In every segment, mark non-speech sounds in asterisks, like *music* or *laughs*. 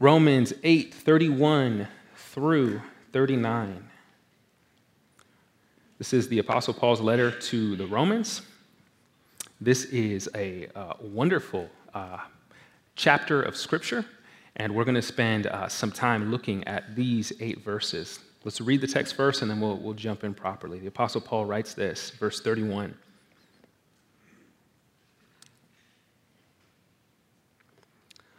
Romans 8 31 through 39. This is the Apostle Paul's letter to the Romans. This is a uh, wonderful uh, chapter of Scripture, and we're going to spend uh, some time looking at these eight verses. Let's read the text first, and then we'll, we'll jump in properly. The Apostle Paul writes this, verse 31.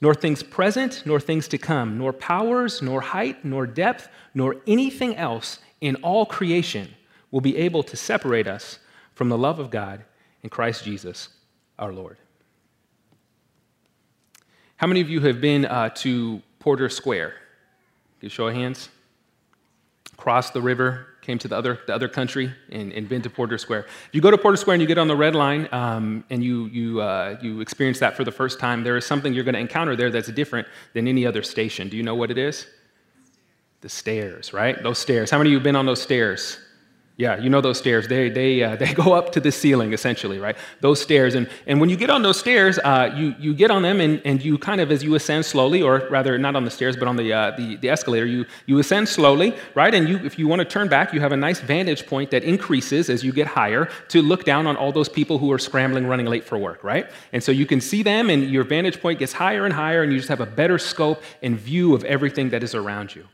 nor things present, nor things to come, nor powers, nor height, nor depth, nor anything else in all creation will be able to separate us from the love of God in Christ Jesus our Lord. How many of you have been uh, to Porter Square? Can you show of hands? Crossed the river, came to the other, the other country and, and been to Porter Square. If you go to Porter Square and you get on the red line um, and you, you, uh, you experience that for the first time, there is something you're going to encounter there that's different than any other station. Do you know what it is? The stairs, right? Those stairs. How many of you have been on those stairs? Yeah, you know those stairs. They, they, uh, *laughs* they go up to the ceiling, essentially, right? Those stairs. And, and when you get on those stairs, uh, you, you get on them and, and you kind of, as you ascend slowly, or rather, not on the stairs, but on the, uh, the, the escalator, you, you ascend slowly, right? And you, if you want to turn back, you have a nice vantage point that increases as you get higher to look down on all those people who are scrambling, running late for work, right? And so you can see them, and your vantage point gets higher and higher, and you just have a better scope and view of everything that is around you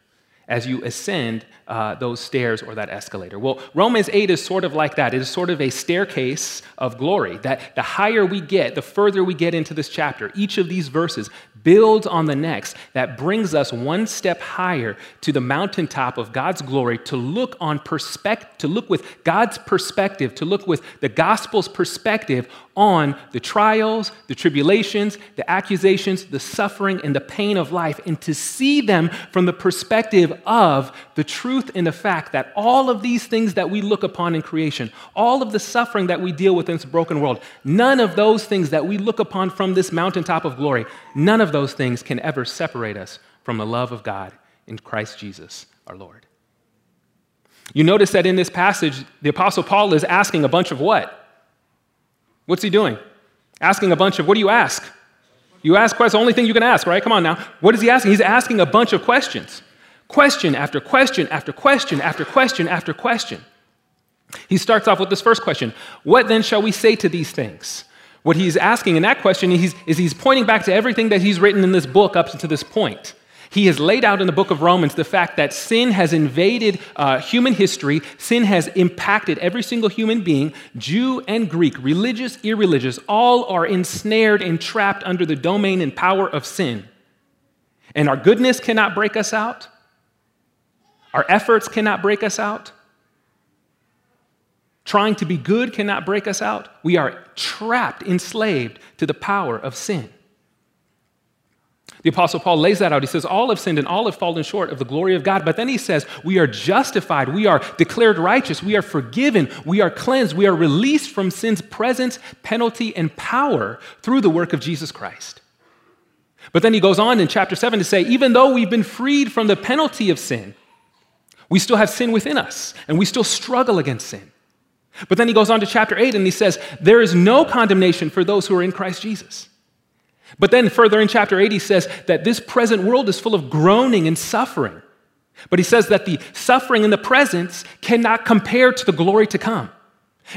as you ascend uh, those stairs or that escalator. Well, Romans 8 is sort of like that. It is sort of a staircase of glory, that the higher we get, the further we get into this chapter. Each of these verses builds on the next, that brings us one step higher to the mountaintop of God's glory to look on perspective, to look with God's perspective, to look with the gospel's perspective on the trials, the tribulations, the accusations, the suffering, and the pain of life, and to see them from the perspective of the truth and the fact that all of these things that we look upon in creation, all of the suffering that we deal with in this broken world, none of those things that we look upon from this mountaintop of glory, none of those things can ever separate us from the love of God in Christ Jesus our Lord. You notice that in this passage, the Apostle Paul is asking a bunch of what? What's he doing? Asking a bunch of, what do you ask? You ask questions, the only thing you can ask, right? Come on now. What is he asking? He's asking a bunch of questions. Question after question after question after question after question. He starts off with this first question What then shall we say to these things? What he's asking in that question is he's pointing back to everything that he's written in this book up to this point. He has laid out in the book of Romans the fact that sin has invaded uh, human history, sin has impacted every single human being, Jew and Greek, religious, irreligious, all are ensnared and trapped under the domain and power of sin. And our goodness cannot break us out, our efforts cannot break us out. Trying to be good cannot break us out. We are trapped, enslaved to the power of sin. The Apostle Paul lays that out. He says, All have sinned and all have fallen short of the glory of God. But then he says, We are justified. We are declared righteous. We are forgiven. We are cleansed. We are released from sin's presence, penalty, and power through the work of Jesus Christ. But then he goes on in chapter 7 to say, Even though we've been freed from the penalty of sin, we still have sin within us and we still struggle against sin. But then he goes on to chapter 8 and he says, There is no condemnation for those who are in Christ Jesus. But then further in chapter 8, he says that this present world is full of groaning and suffering. But he says that the suffering in the present cannot compare to the glory to come.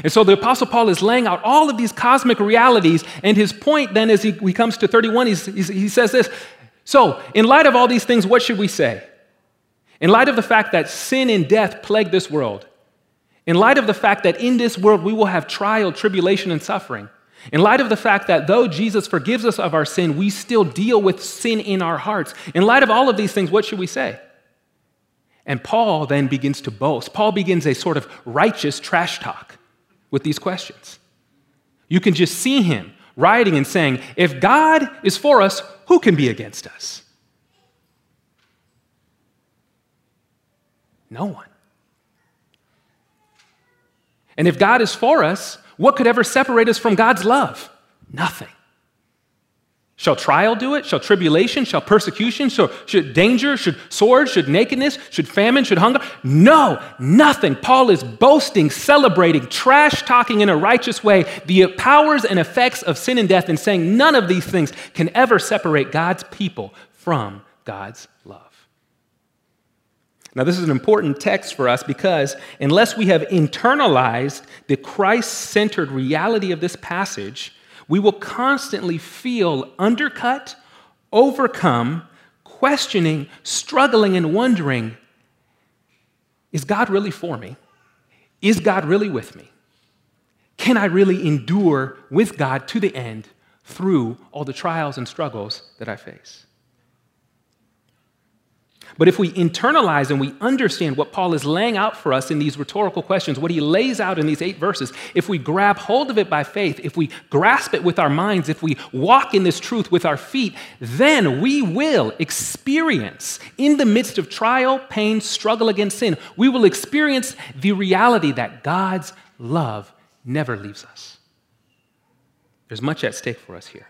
And so the Apostle Paul is laying out all of these cosmic realities. And his point then, as he, he comes to 31, he's, he's, he says this So, in light of all these things, what should we say? In light of the fact that sin and death plague this world, in light of the fact that in this world we will have trial, tribulation, and suffering, in light of the fact that though Jesus forgives us of our sin, we still deal with sin in our hearts, in light of all of these things, what should we say? And Paul then begins to boast. Paul begins a sort of righteous trash talk with these questions. You can just see him writing and saying, If God is for us, who can be against us? No one. And if God is for us, what could ever separate us from God's love? Nothing. Shall trial do it? Shall tribulation? Shall persecution? Shall, should danger? Should sword? Should nakedness? Should famine? Should hunger? No, nothing. Paul is boasting, celebrating, trash talking in a righteous way the powers and effects of sin and death and saying none of these things can ever separate God's people from God's. Now, this is an important text for us because unless we have internalized the Christ centered reality of this passage, we will constantly feel undercut, overcome, questioning, struggling, and wondering is God really for me? Is God really with me? Can I really endure with God to the end through all the trials and struggles that I face? But if we internalize and we understand what Paul is laying out for us in these rhetorical questions, what he lays out in these eight verses, if we grab hold of it by faith, if we grasp it with our minds, if we walk in this truth with our feet, then we will experience, in the midst of trial, pain, struggle against sin, we will experience the reality that God's love never leaves us. There's much at stake for us here.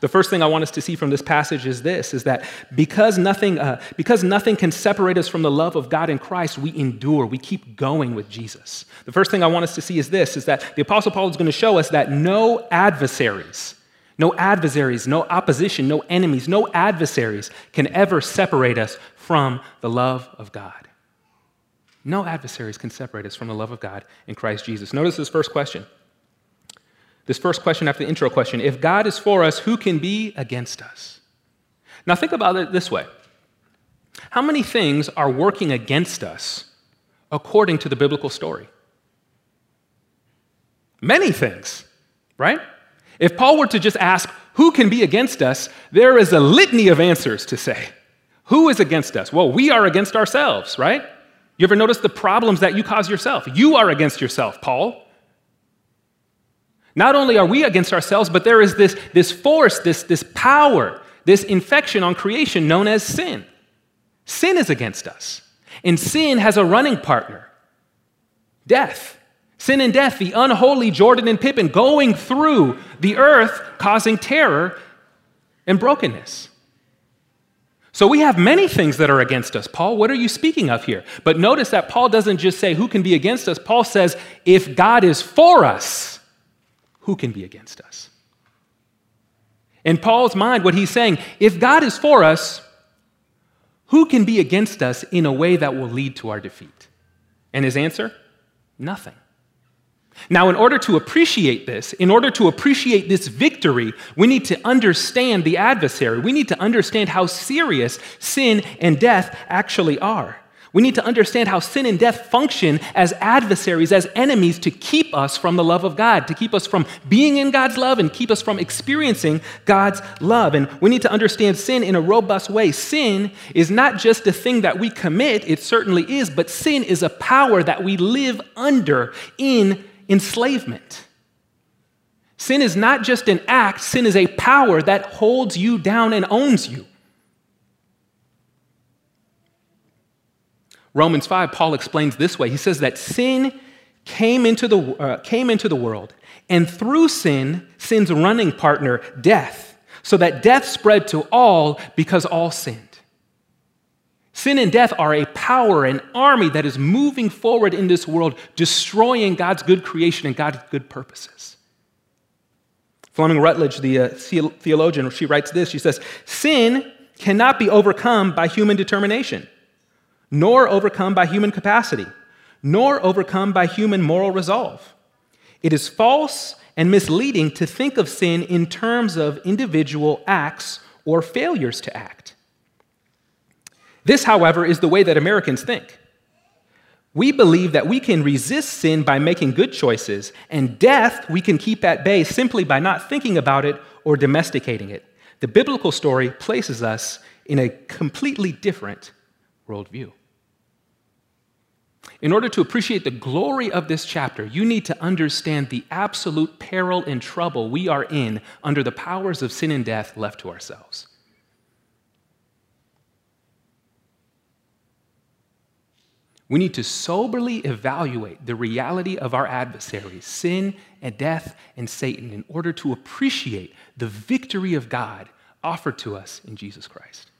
The first thing I want us to see from this passage is this is that because nothing, uh, because nothing can separate us from the love of God in Christ, we endure, we keep going with Jesus. The first thing I want us to see is this is that the Apostle Paul is going to show us that no adversaries, no adversaries, no opposition, no enemies, no adversaries can ever separate us from the love of God. No adversaries can separate us from the love of God in Christ Jesus. Notice this first question. This first question after the intro question if God is for us, who can be against us? Now, think about it this way How many things are working against us according to the biblical story? Many things, right? If Paul were to just ask, who can be against us, there is a litany of answers to say. Who is against us? Well, we are against ourselves, right? You ever notice the problems that you cause yourself? You are against yourself, Paul. Not only are we against ourselves, but there is this, this force, this, this power, this infection on creation known as sin. Sin is against us. And sin has a running partner death. Sin and death, the unholy Jordan and Pippen going through the earth, causing terror and brokenness. So we have many things that are against us. Paul, what are you speaking of here? But notice that Paul doesn't just say who can be against us. Paul says, if God is for us, who can be against us? In Paul's mind, what he's saying, if God is for us, who can be against us in a way that will lead to our defeat? And his answer? Nothing. Now, in order to appreciate this, in order to appreciate this victory, we need to understand the adversary. We need to understand how serious sin and death actually are. We need to understand how sin and death function as adversaries, as enemies to keep us from the love of God, to keep us from being in God's love and keep us from experiencing God's love. And we need to understand sin in a robust way. Sin is not just a thing that we commit, it certainly is, but sin is a power that we live under in enslavement. Sin is not just an act, sin is a power that holds you down and owns you. Romans 5, Paul explains this way. He says that sin came into the, uh, came into the world, and through sin, sin's running partner, death, so that death spread to all because all sinned. Sin and death are a power, an army that is moving forward in this world, destroying God's good creation and God's good purposes. Fleming Rutledge, the uh, theologian, she writes this. She says, Sin cannot be overcome by human determination nor overcome by human capacity, nor overcome by human moral resolve. It is false and misleading to think of sin in terms of individual acts or failures to act. This, however, is the way that Americans think. We believe that we can resist sin by making good choices, and death we can keep at bay simply by not thinking about it or domesticating it. The biblical story places us in a completely different worldview. In order to appreciate the glory of this chapter, you need to understand the absolute peril and trouble we are in under the powers of sin and death left to ourselves. We need to soberly evaluate the reality of our adversaries, sin and death and Satan, in order to appreciate the victory of God offered to us in Jesus Christ.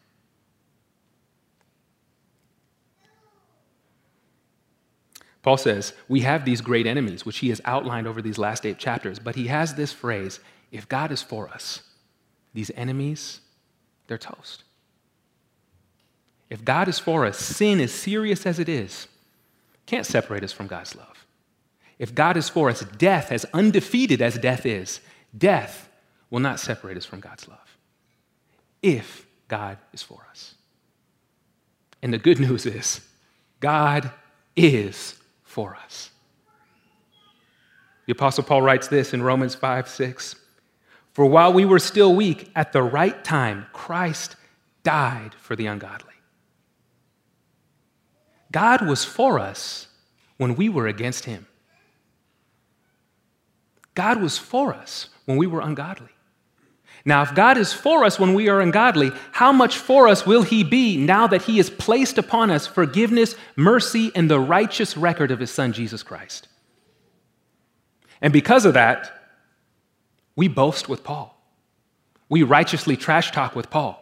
Paul says, We have these great enemies, which he has outlined over these last eight chapters, but he has this phrase if God is for us, these enemies, they're toast. If God is for us, sin, as serious as it is, can't separate us from God's love. If God is for us, death, as undefeated as death is, death will not separate us from God's love. If God is for us. And the good *laughs* news is, God is for us. The Apostle Paul writes this in Romans 5 6. For while we were still weak, at the right time, Christ died for the ungodly. God was for us when we were against him. God was for us when we were ungodly. Now, if God is for us when we are ungodly, how much for us will He be now that He has placed upon us forgiveness, mercy, and the righteous record of His Son, Jesus Christ? And because of that, we boast with Paul. We righteously trash talk with Paul.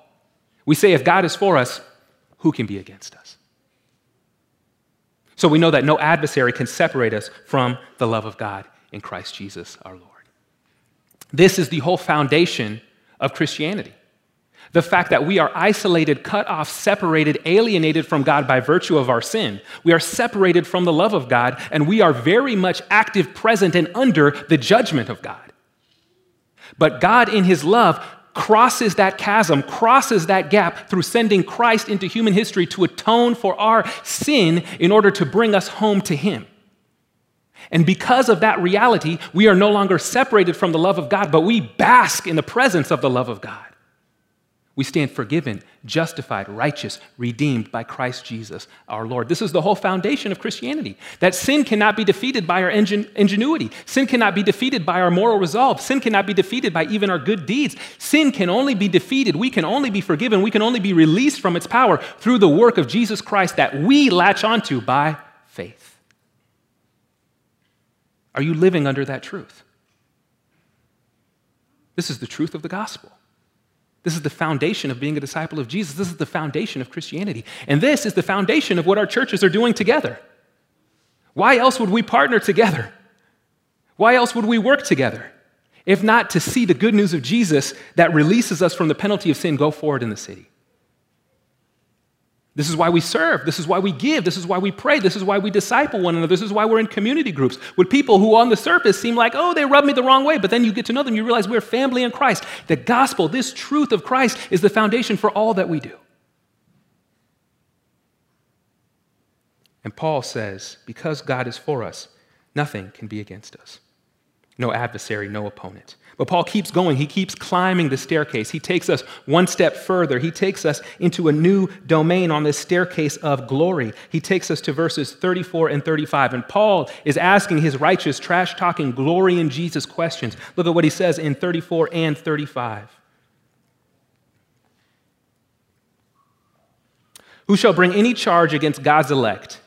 We say, if God is for us, who can be against us? So we know that no adversary can separate us from the love of God in Christ Jesus our Lord. This is the whole foundation of Christianity. The fact that we are isolated, cut off, separated, alienated from God by virtue of our sin. We are separated from the love of God, and we are very much active, present, and under the judgment of God. But God, in His love, crosses that chasm, crosses that gap through sending Christ into human history to atone for our sin in order to bring us home to Him. And because of that reality, we are no longer separated from the love of God, but we bask in the presence of the love of God. We stand forgiven, justified, righteous, redeemed by Christ Jesus our Lord. This is the whole foundation of Christianity that sin cannot be defeated by our ingenuity. Sin cannot be defeated by our moral resolve. Sin cannot be defeated by even our good deeds. Sin can only be defeated. We can only be forgiven. We can only be released from its power through the work of Jesus Christ that we latch onto by faith. Are you living under that truth? This is the truth of the gospel. This is the foundation of being a disciple of Jesus. This is the foundation of Christianity. And this is the foundation of what our churches are doing together. Why else would we partner together? Why else would we work together? If not to see the good news of Jesus that releases us from the penalty of sin go forward in the city. This is why we serve. This is why we give. This is why we pray. This is why we disciple one another. This is why we're in community groups with people who, on the surface, seem like, oh, they rub me the wrong way. But then you get to know them, you realize we're family in Christ. The gospel, this truth of Christ, is the foundation for all that we do. And Paul says, because God is for us, nothing can be against us. No adversary, no opponent. But Paul keeps going. He keeps climbing the staircase. He takes us one step further. He takes us into a new domain on this staircase of glory. He takes us to verses 34 and 35. And Paul is asking his righteous, trash talking, glory in Jesus questions. Look at what he says in 34 and 35. Who shall bring any charge against God's elect?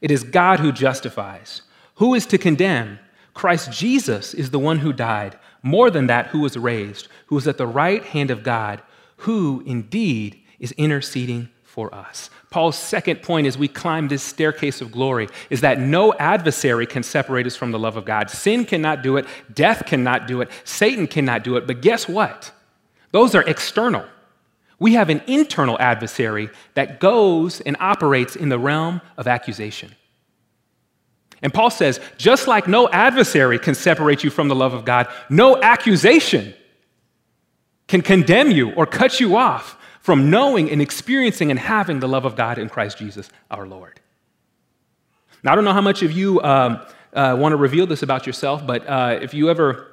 It is God who justifies. Who is to condemn? Christ Jesus is the one who died more than that, who was raised, who is at the right hand of God, who indeed is interceding for us. Paul's second point as we climb this staircase of glory is that no adversary can separate us from the love of God. Sin cannot do it, death cannot do it, Satan cannot do it. But guess what? Those are external. We have an internal adversary that goes and operates in the realm of accusation. And Paul says, just like no adversary can separate you from the love of God, no accusation can condemn you or cut you off from knowing and experiencing and having the love of God in Christ Jesus our Lord. Now, I don't know how much of you um, uh, want to reveal this about yourself, but uh, if you ever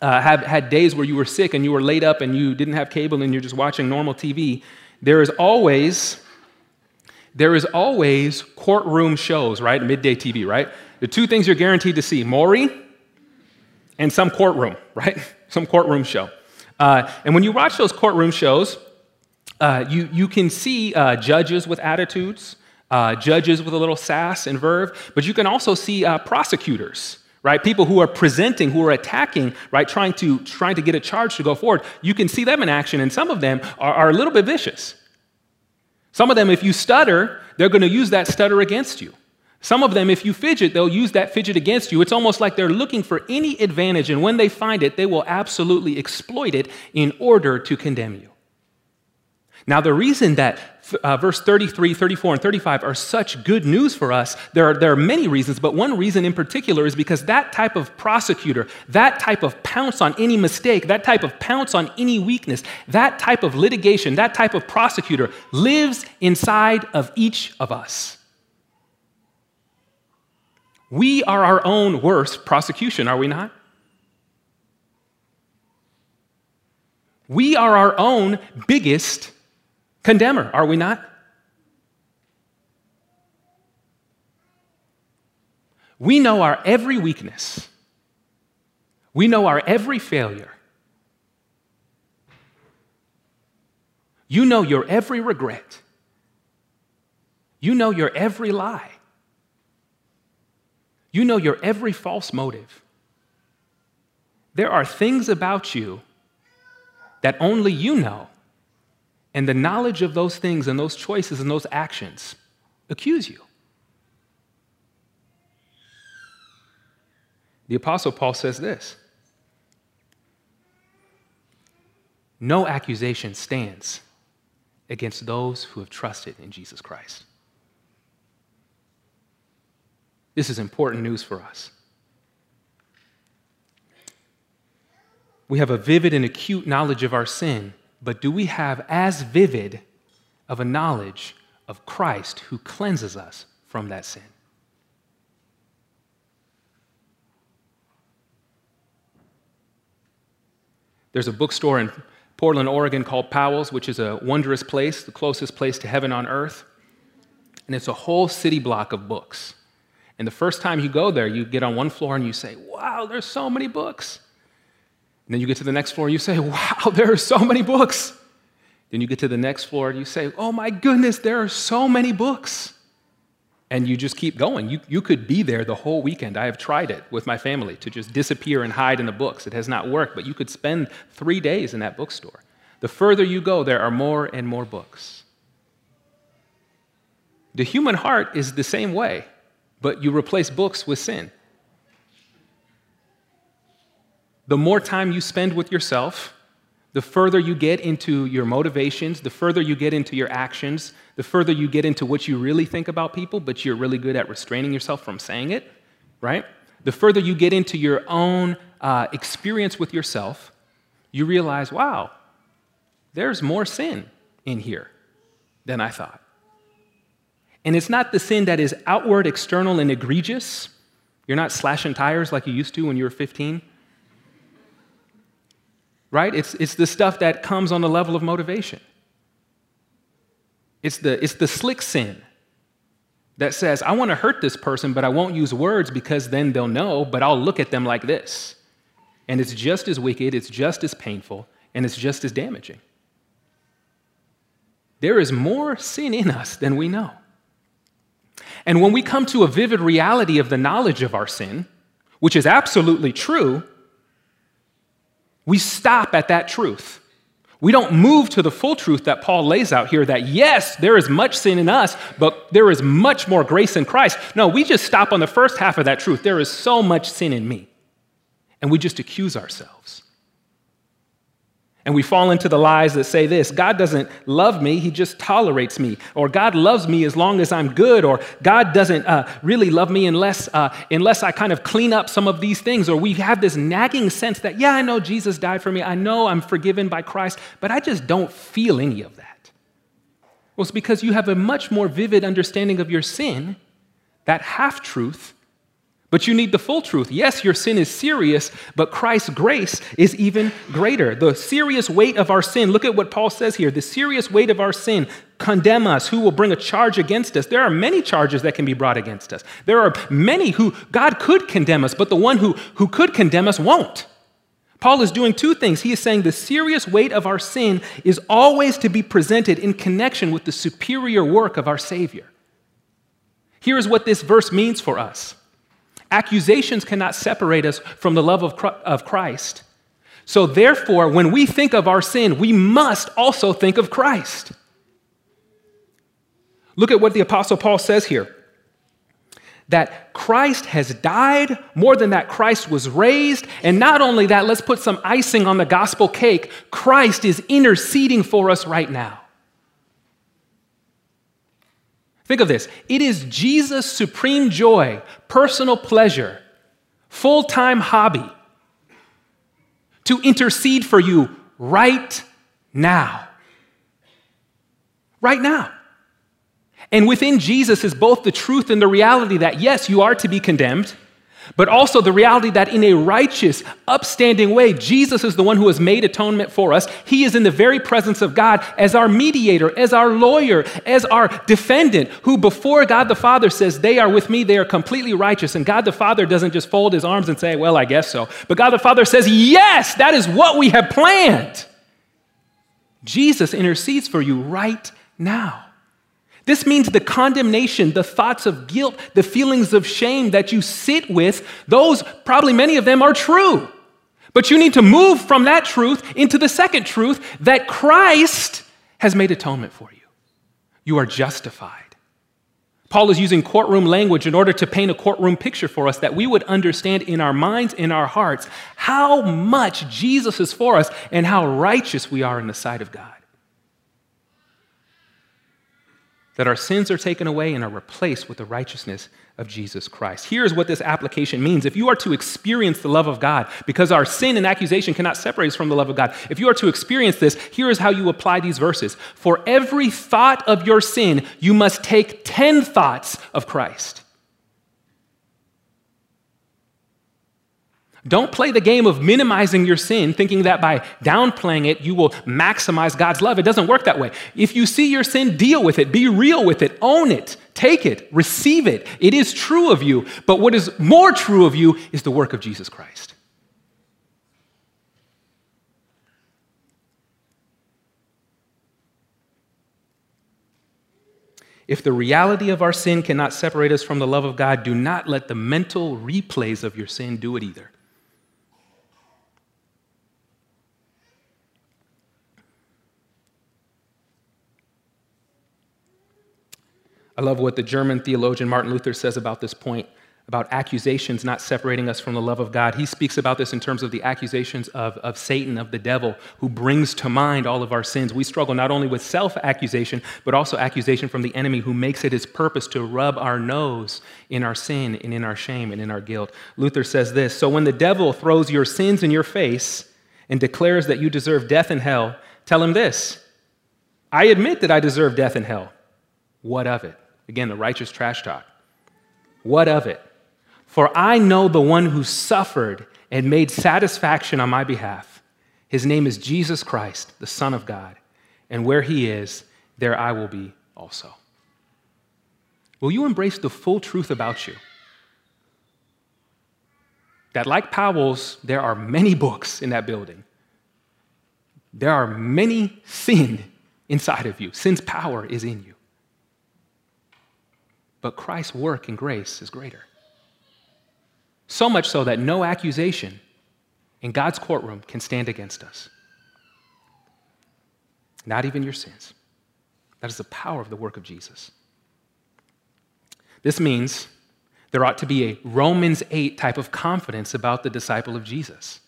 uh, have had days where you were sick and you were laid up and you didn't have cable and you're just watching normal TV, there is always there is always courtroom shows, right? Midday TV, right? The two things you're guaranteed to see: Maury and some courtroom, right? *laughs* Some courtroom show. Uh, and when you watch those courtroom shows, uh, you, you can see uh, judges with attitudes, uh, judges with a little sass and verve, but you can also see uh, prosecutors right? People who are presenting, who are attacking, right? Trying to, trying to get a charge to go forward. You can see them in action, and some of them are, are a little bit vicious. Some of them, if you stutter, they're going to use that stutter against you. Some of them, if you fidget, they'll use that fidget against you. It's almost like they're looking for any advantage, and when they find it, they will absolutely exploit it in order to condemn you. Now, the reason that uh, verse 33, 34, and 35 are such good news for us, there are, there are many reasons, but one reason in particular is because that type of prosecutor, that type of pounce on any mistake, that type of pounce on any weakness, that type of litigation, that type of prosecutor lives inside of each of us. We are our own worst prosecution, are we not? We are our own biggest condemner, are we not? We know our every weakness. We know our every failure. You know your every regret. You know your every lie. You know your every false motive. There are things about you that only you know and the knowledge of those things and those choices and those actions accuse you. The Apostle Paul says this No accusation stands against those who have trusted in Jesus Christ. This is important news for us. We have a vivid and acute knowledge of our sin but do we have as vivid of a knowledge of Christ who cleanses us from that sin? There's a bookstore in Portland, Oregon called Powell's, which is a wondrous place, the closest place to heaven on earth. And it's a whole city block of books. And the first time you go there, you get on one floor and you say, Wow, there's so many books. And then you get to the next floor and you say, *laughs* Wow, there are so many books. Then you get to the next floor and you say, Oh my goodness, there are so many books. And you just keep going. You, you could be there the whole weekend. I have tried it with my family to just disappear and hide in the books. It has not worked, but you could spend three days in that bookstore. The further you go, there are more and more books. The human heart is the same way, but you replace books with sin. The more time you spend with yourself, the further you get into your motivations, the further you get into your actions, the further you get into what you really think about people, but you're really good at restraining yourself from saying it, right? The further you get into your own uh, experience with yourself, you realize, wow, there's more sin in here than I thought. And it's not the sin that is outward, external, and egregious. You're not slashing tires like you used to when you were 15 right? It's, it's the stuff that comes on the level of motivation. It's the, it's the slick sin that says, I want to hurt this person, but I won't use words because then they'll know, but I'll look at them like this. And it's just as wicked, it's just as painful, and it's just as damaging. There is more sin in us than we know. And when we come to a vivid reality of the knowledge of our sin, which is absolutely true, we stop at that truth. We don't move to the full truth that Paul lays out here that yes, there is much sin in us, but there is much more grace in Christ. No, we just stop on the first half of that truth. There is so much sin in me. And we just accuse ourselves. And we fall into the lies that say this God doesn't love me, He just tolerates me. Or God loves me as long as I'm good. Or God doesn't uh, really love me unless, uh, unless I kind of clean up some of these things. Or we have this nagging sense that, yeah, I know Jesus died for me. I know I'm forgiven by Christ, but I just don't feel any of that. Well, it's because you have a much more vivid understanding of your sin that half truth, but you need the full truth. Yes, your sin is serious, but Christ's grace is even greater. The serious weight of our sin, look at what Paul says here the serious weight of our sin condemn us, who will bring a charge against us. There are many charges that can be brought against us. There are many who God could condemn us, but the one who, who could condemn us won't. Paul is doing two things. He is saying the serious weight of our sin is always to be presented in connection with the superior work of our Savior. Here is what this verse means for us accusations cannot separate us from the love of Christ. So, therefore, when we think of our sin, we must also think of Christ. Look at what the Apostle Paul says here that Christ has died, more than that, Christ was raised. And not only that, let's put some icing on the gospel cake Christ is interceding for us right now. Think of this it is Jesus' supreme joy, personal pleasure, full time hobby to intercede for you right now. Right now. And within Jesus is both the truth and the reality that, yes, you are to be condemned, but also the reality that in a righteous, upstanding way, Jesus is the one who has made atonement for us. He is in the very presence of God as our mediator, as our lawyer, as our defendant, who before God the Father says, They are with me, they are completely righteous. And God the Father doesn't just fold his arms and say, Well, I guess so. But God the Father says, Yes, that is what we have planned. Jesus intercedes for you right now. This means the condemnation, the thoughts of guilt, the feelings of shame that you sit with, those, probably many of them, are true. But you need to move from that truth into the second truth that Christ has made atonement for you. You are justified. Paul is using courtroom language in order to paint a courtroom picture for us that we would understand in our minds, in our hearts, how much Jesus is for us and how righteous we are in the sight of God. That our sins are taken away and are replaced with the righteousness of Jesus Christ. Here's what this application means. If you are to experience the love of God, because our sin and accusation cannot separate us from the love of God, if you are to experience this, here is how you apply these verses. For every thought of your sin, you must take 10 thoughts of Christ. Don't play the game of minimizing your sin, thinking that by downplaying it, you will maximize God's love. It doesn't work that way. If you see your sin, deal with it, be real with it, own it, take it, receive it. It is true of you. But what is more true of you is the work of Jesus Christ. If the reality of our sin cannot separate us from the love of God, do not let the mental replays of your sin do it either. I love what the German theologian Martin Luther says about this point about accusations not separating us from the love of God. He speaks about this in terms of the accusations of, of Satan, of the devil, who brings to mind all of our sins. We struggle not only with self accusation, but also accusation from the enemy who makes it his purpose to rub our nose in our sin and in our shame and in our guilt. Luther says this So when the devil throws your sins in your face and declares that you deserve death and hell, tell him this I admit that I deserve death and hell. What of it? Again, the righteous trash talk. What of it? For I know the one who suffered and made satisfaction on my behalf. His name is Jesus Christ, the Son of God. And where he is, there I will be also. Will you embrace the full truth about you? That, like Powell's, there are many books in that building. There are many sin inside of you. Sin's power is in you but Christ's work and grace is greater. So much so that no accusation in God's courtroom can stand against us. Not even your sins. That is the power of the work of Jesus. This means there ought to be a Romans 8 type of confidence about the disciple of Jesus.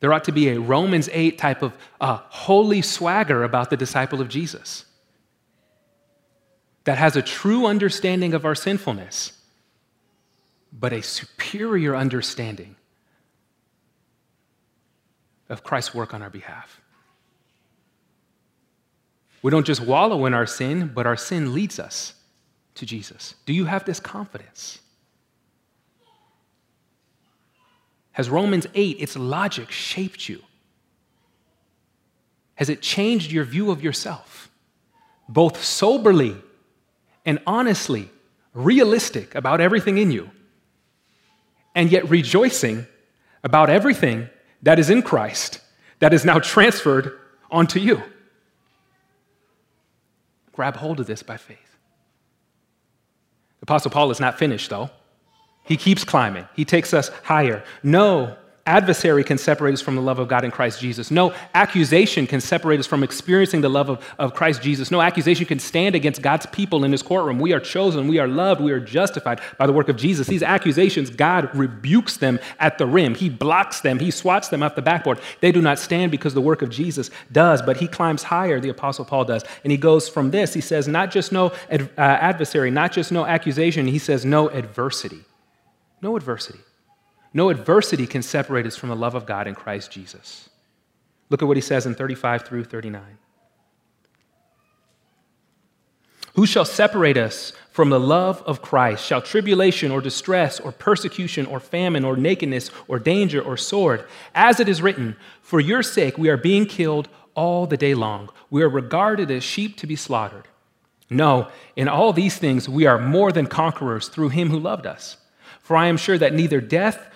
There ought to be a Romans 8 type of uh, holy swagger about the disciple of Jesus that has a true understanding of our sinfulness, but a superior understanding of Christ's work on our behalf. We don't just wallow in our sin, but our sin leads us to Jesus? Do you have this confidence? Has Romans 8, its logic, shaped you? Has it changed your view of yourself? Both soberly and honestly, realistic about everything in you, and yet rejoicing about everything that is in Christ that is now transferred onto you. Grab hold of this by faith. The Apostle Paul is not finished, though. He keeps climbing, he takes us higher. No adversary can separate us from the love of God in Christ Jesus. No accusation can separate us from experiencing the love of, of Christ Jesus. No accusation can stand against God's people in his courtroom. We are chosen, we are loved, we are justified by the work of Jesus. These accusations, God rebukes them at the rim. He blocks them, He swats them off the backboard. They do not stand because the work of Jesus does, but He climbs higher, the Apostle Paul does. And he goes from this, he says, not just no ad, uh, adversary, not just no accusation, he says, no adversity. No adversity. No adversity can separate us from the love of God in Christ Jesus. Look at what he says in 35 through 39. Who shall separate us from the love of Christ? Shall tribulation or distress or persecution or famine or nakedness or danger or sword? As it is written, For your sake we are being killed all the day long. We are regarded as sheep to be slaughtered. No, in all these things we are more than conquerors through him who loved us. For I am sure that neither death,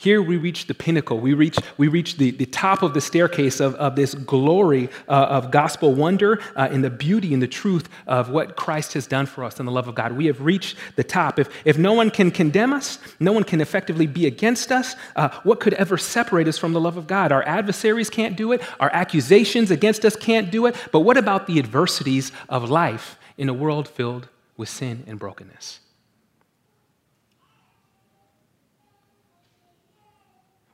Here we reach the pinnacle. We reach, we reach the, the top of the staircase of, of this glory uh, of gospel wonder uh, in the beauty and the truth of what Christ has done for us and the love of God. We have reached the top. If, if no one can condemn us, no one can effectively be against us, uh, what could ever separate us from the love of God? Our adversaries can't do it, our accusations against us can't do it. But what about the adversities of life in a world filled with sin and brokenness?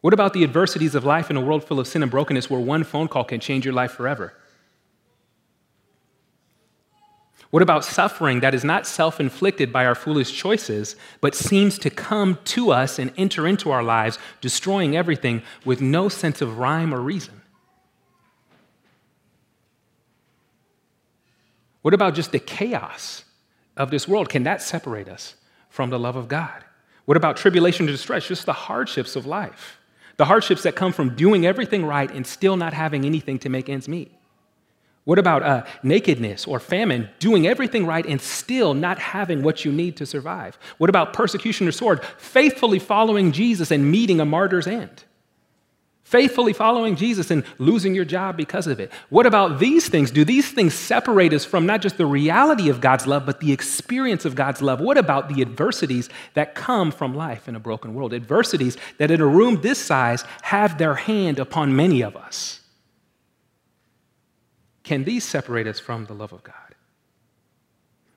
What about the adversities of life in a world full of sin and brokenness where one phone call can change your life forever? What about suffering that is not self inflicted by our foolish choices, but seems to come to us and enter into our lives, destroying everything with no sense of rhyme or reason? What about just the chaos of this world? Can that separate us from the love of God? What about tribulation and distress, just the hardships of life? The hardships that come from doing everything right and still not having anything to make ends meet? What about uh, nakedness or famine, doing everything right and still not having what you need to survive? What about persecution or sword, faithfully following Jesus and meeting a martyr's end? Faithfully following Jesus and losing your job because of it. What about these things? Do these things separate us from not just the reality of God's love, but the experience of God's love? What about the adversities that come from life in a broken world? Adversities that in a room this size have their hand upon many of us. Can these separate us from the love of God?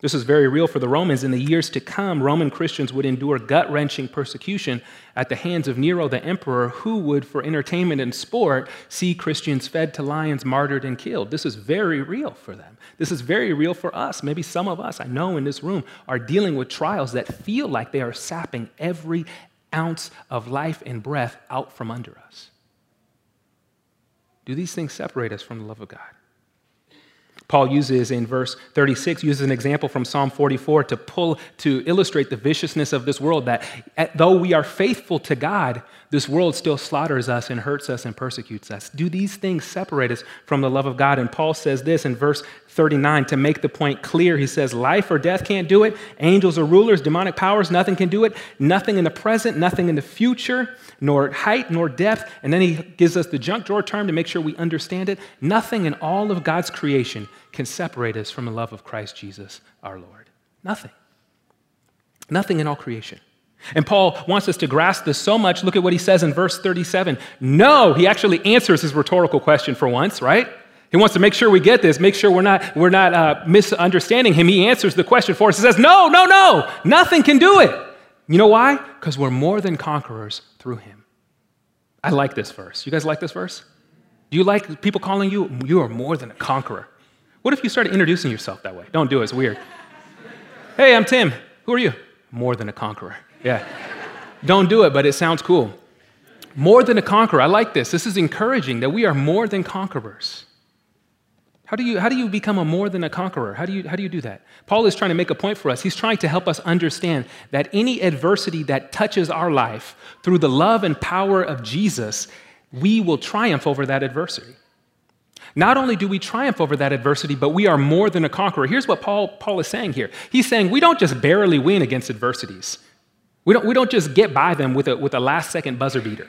This is very real for the Romans. In the years to come, Roman Christians would endure gut wrenching persecution at the hands of Nero the emperor, who would, for entertainment and sport, see Christians fed to lions, martyred, and killed. This is very real for them. This is very real for us. Maybe some of us, I know in this room, are dealing with trials that feel like they are sapping every ounce of life and breath out from under us. Do these things separate us from the love of God? Paul uses in verse 36, uses an example from Psalm 44 to pull, to illustrate the viciousness of this world that though we are faithful to God, this world still slaughters us and hurts us and persecutes us. Do these things separate us from the love of God? And Paul says this in verse 39 to make the point clear. He says, Life or death can't do it. Angels or rulers, demonic powers, nothing can do it. Nothing in the present, nothing in the future, nor height, nor depth. And then he gives us the junk drawer term to make sure we understand it. Nothing in all of God's creation can separate us from the love of Christ Jesus our Lord. Nothing. Nothing in all creation. And Paul wants us to grasp this so much. Look at what he says in verse 37. No, he actually answers his rhetorical question for once, right? He wants to make sure we get this, make sure we're not, we're not uh, misunderstanding him. He answers the question for us. He says, No, no, no, nothing can do it. You know why? Because we're more than conquerors through him. I like this verse. You guys like this verse? Do you like people calling you, you are more than a conqueror? What if you started introducing yourself that way? Don't do it, it's weird. hey, I'm Tim. Who are you? more than a conqueror. Yeah. Don't do it, but it sounds cool. More than a conqueror. I like this. This is encouraging that we are more than conquerors. How do you, how do you become a more than a conqueror? How do, you, how do you do that? Paul is trying to make a point for us. He's trying to help us understand that any adversity that touches our life through the love and power of Jesus, we will triumph over that adversity. Not only do we triumph over that adversity, but we are more than a conqueror. Here's what Paul, Paul is saying here. He's saying we don't just barely win against adversities. We don't, we don't just get by them with a, with a last second buzzer beater.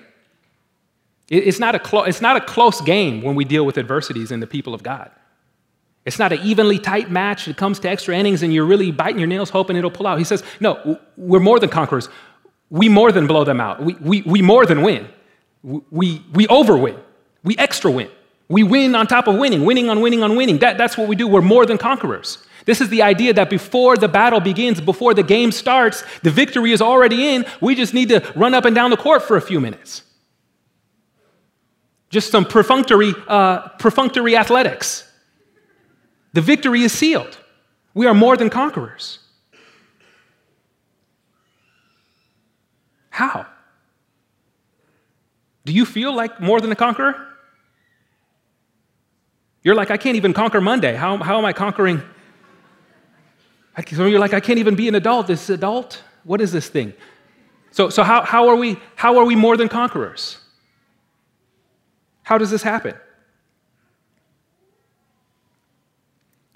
It, it's, not a clo- it's not a close game when we deal with adversities in the people of God. It's not an evenly tight match. It comes to extra innings and you're really biting your nails hoping it'll pull out. He says, No, we're more than conquerors. We more than blow them out. We, we, we more than win. We, we overwin. We extra win. We win on top of winning, winning on winning on winning. That, that's what we do. We're more than conquerors. This is the idea that before the battle begins, before the game starts, the victory is already in. We just need to run up and down the court for a few minutes. Just some perfunctory, uh, perfunctory athletics. The victory is sealed. We are more than conquerors. How? Do you feel like more than a conqueror? You're like, I can't even conquer Monday. How, how am I conquering? So you're like, I can't even be an adult. This adult? What is this thing? So, so how, how, are we, how are we more than conquerors? How does this happen?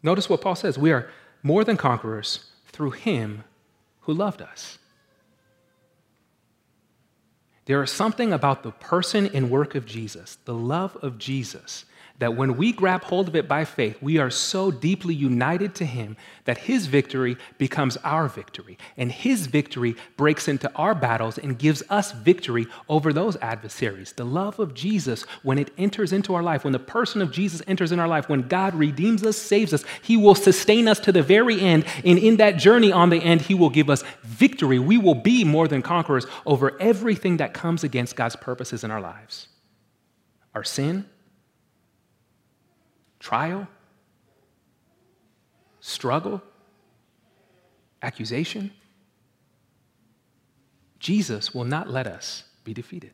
Notice what Paul says we are more than conquerors through him who loved us. There is something about the person and work of Jesus, the love of Jesus, that when we grab hold of it by faith, we are so deeply united to Him that His victory becomes our victory. And His victory breaks into our battles and gives us victory over those adversaries. The love of Jesus, when it enters into our life, when the person of Jesus enters in our life, when God redeems us, saves us, He will sustain us to the very end. And in that journey on the end, He will give us victory. We will be more than conquerors over everything that comes against God's purposes in our lives our sin trial, struggle, accusation, Jesus will not let us be defeated.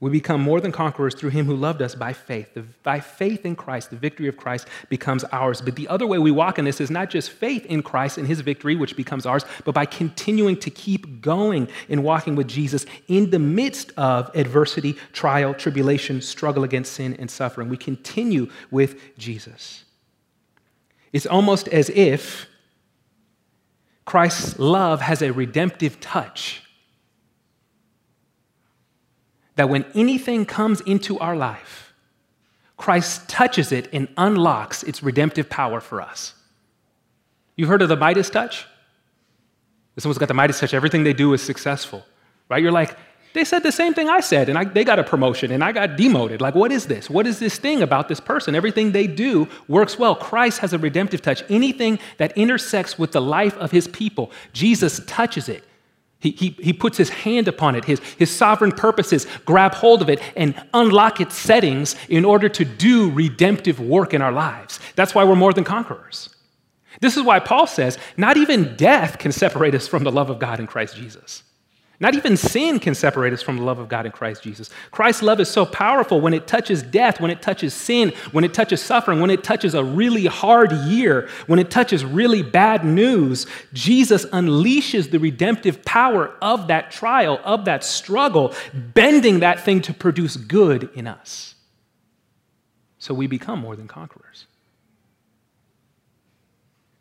We become more than conquerors through him who loved us by faith. The, by faith in Christ, the victory of Christ becomes ours. But the other way we walk in this is not just faith in Christ and his victory, which becomes ours, but by continuing to keep going in walking with Jesus in the midst of adversity, trial, tribulation, struggle against sin, and suffering. We continue with Jesus. It's almost as if Christ's love has a redemptive touch that when anything comes into our life, Christ touches it and unlocks its redemptive power for us. You've heard of the Midas touch? If someone's got the Midas touch, everything they do is successful, right? You're like, they said the same thing I said, and I, they got a promotion, and I got demoted. Like, what is this? What is this thing about this person? Everything they do works well. Christ has a redemptive touch. Anything that intersects with the life of his people, Jesus touches it he, he, he puts his hand upon it, his, his sovereign purposes grab hold of it and unlock its settings in order to do redemptive work in our lives. That's why we're more than conquerors. This is why Paul says, not even death can separate us from the love of God in Christ Jesus. Not even sin can separate us from the love of God in Christ Jesus. Christ's love is so powerful when it touches death, when it touches sin, when it touches suffering, when it touches a really hard year, when it touches really bad news. Jesus unleashes the redemptive power of that trial, of that struggle, bending that thing to produce good in us. So we become more than conquerors.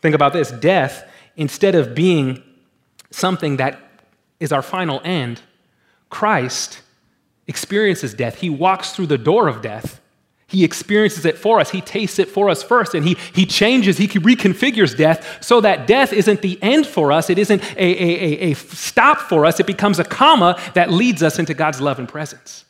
Think about this death, instead of being something that is our final end, Christ experiences death. He walks through the door of death. He experiences it for us. He tastes it for us first, and he, he changes, he reconfigures death so that death isn't the end for us. It isn't a, a, a, a stop for us. It becomes a comma that leads us into God's love and presence.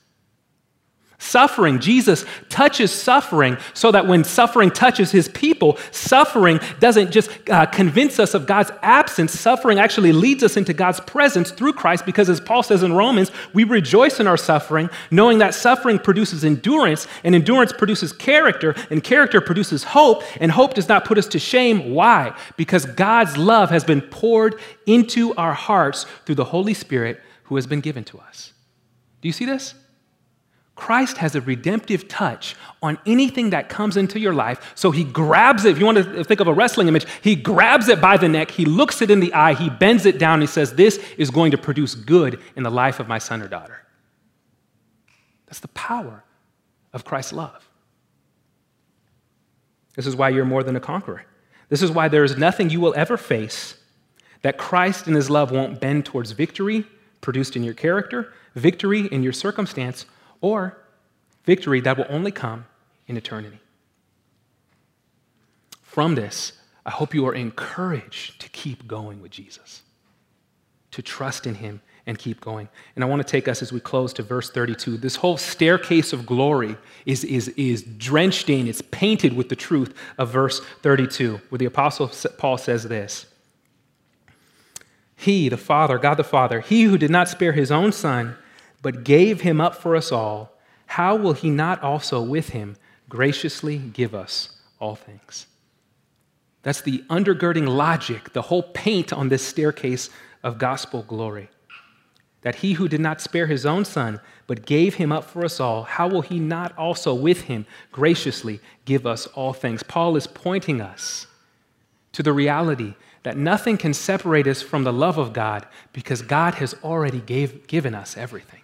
Suffering, Jesus touches suffering so that when suffering touches his people, suffering doesn't just uh, convince us of God's absence. Suffering actually leads us into God's presence through Christ because, as Paul says in Romans, we rejoice in our suffering, knowing that suffering produces endurance, and endurance produces character, and character produces hope, and hope does not put us to shame. Why? Because God's love has been poured into our hearts through the Holy Spirit who has been given to us. Do you see this? Christ has a redemptive touch on anything that comes into your life. So he grabs it. If you want to think of a wrestling image, he grabs it by the neck, he looks it in the eye, he bends it down, he says, This is going to produce good in the life of my son or daughter. That's the power of Christ's love. This is why you're more than a conqueror. This is why there is nothing you will ever face that Christ in his love won't bend towards victory produced in your character, victory in your circumstance or victory that will only come in eternity. From this, I hope you are encouraged to keep going with Jesus, to trust in Him and keep going. And I want to take us as we close to verse 32. This whole staircase of glory is, is, is drenched in, it's painted with the truth of verse 32, where the Apostle Paul says this He, the Father, God the Father, He who did not spare His own Son, but gave him up for us all, how will he not also with him graciously give us all things? That's the undergirding logic, the whole paint on this staircase of gospel glory. That he who did not spare his own son, but gave him up for us all, how will he not also with him graciously give us all things? Paul is pointing us to the reality that nothing can separate us from the love of God because God has already gave, given us everything.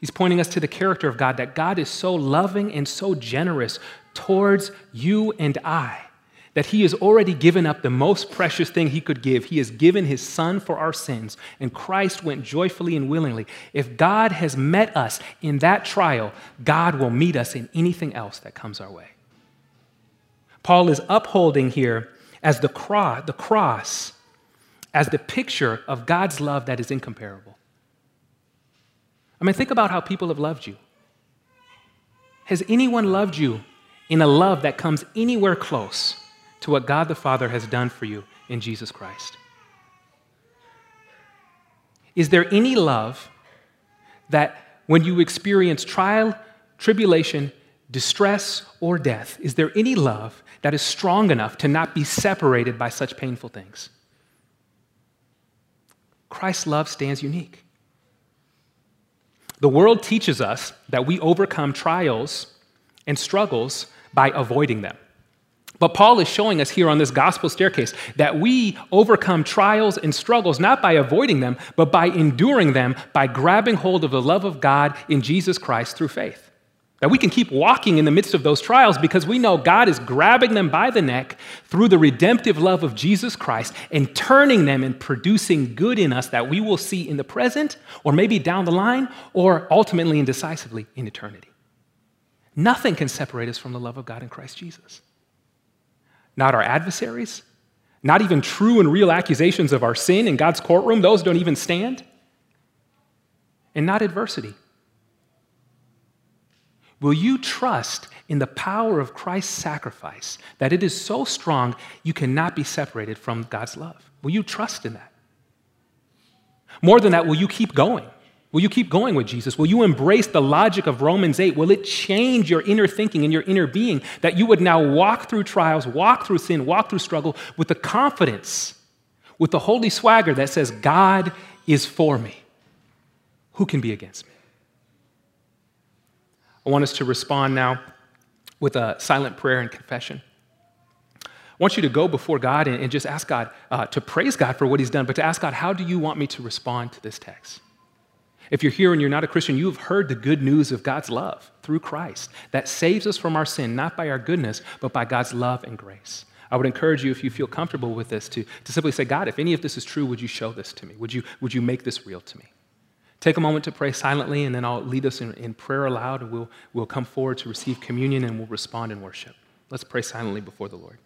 He's pointing us to the character of God, that God is so loving and so generous towards you and I, that He has already given up the most precious thing He could give. He has given His Son for our sins, and Christ went joyfully and willingly. If God has met us in that trial, God will meet us in anything else that comes our way. Paul is upholding here as the cross, the cross as the picture of God's love that is incomparable. I mean, think about how people have loved you. Has anyone loved you in a love that comes anywhere close to what God the Father has done for you in Jesus Christ? Is there any love that when you experience trial, tribulation, distress, or death, is there any love that is strong enough to not be separated by such painful things? Christ's love stands unique. The world teaches us that we overcome trials and struggles by avoiding them. But Paul is showing us here on this gospel staircase that we overcome trials and struggles not by avoiding them, but by enduring them, by grabbing hold of the love of God in Jesus Christ through faith. That we can keep walking in the midst of those trials because we know God is grabbing them by the neck through the redemptive love of Jesus Christ and turning them and producing good in us that we will see in the present or maybe down the line or ultimately and decisively in eternity. Nothing can separate us from the love of God in Christ Jesus. Not our adversaries, not even true and real accusations of our sin in God's courtroom, those don't even stand, and not adversity. Will you trust in the power of Christ's sacrifice, that it is so strong you cannot be separated from God's love? Will you trust in that? More than that, will you keep going? Will you keep going with Jesus? Will you embrace the logic of Romans 8? Will it change your inner thinking and your inner being that you would now walk through trials, walk through sin, walk through struggle with the confidence, with the holy swagger that says, God is for me? Who can be against me? I want us to respond now with a silent prayer and confession. I want you to go before God and, just ask God uh, to praise God for what He's done, but to ask God, how do you want me to respond to this text? If you're here and you're not a Christian, you have heard the good news of God's love through Christ that saves us from our sin, not by our goodness, but by God's love and grace. I would encourage you, if you feel comfortable with this, to, to simply say, God, if any of this is true, would you show this to me? Would you, would you make this real to me? Take a moment to pray silently, and then I'll lead us in, in prayer aloud, and we'll, we'll come forward to receive communion and we'll respond in worship. Let's pray silently before the Lord.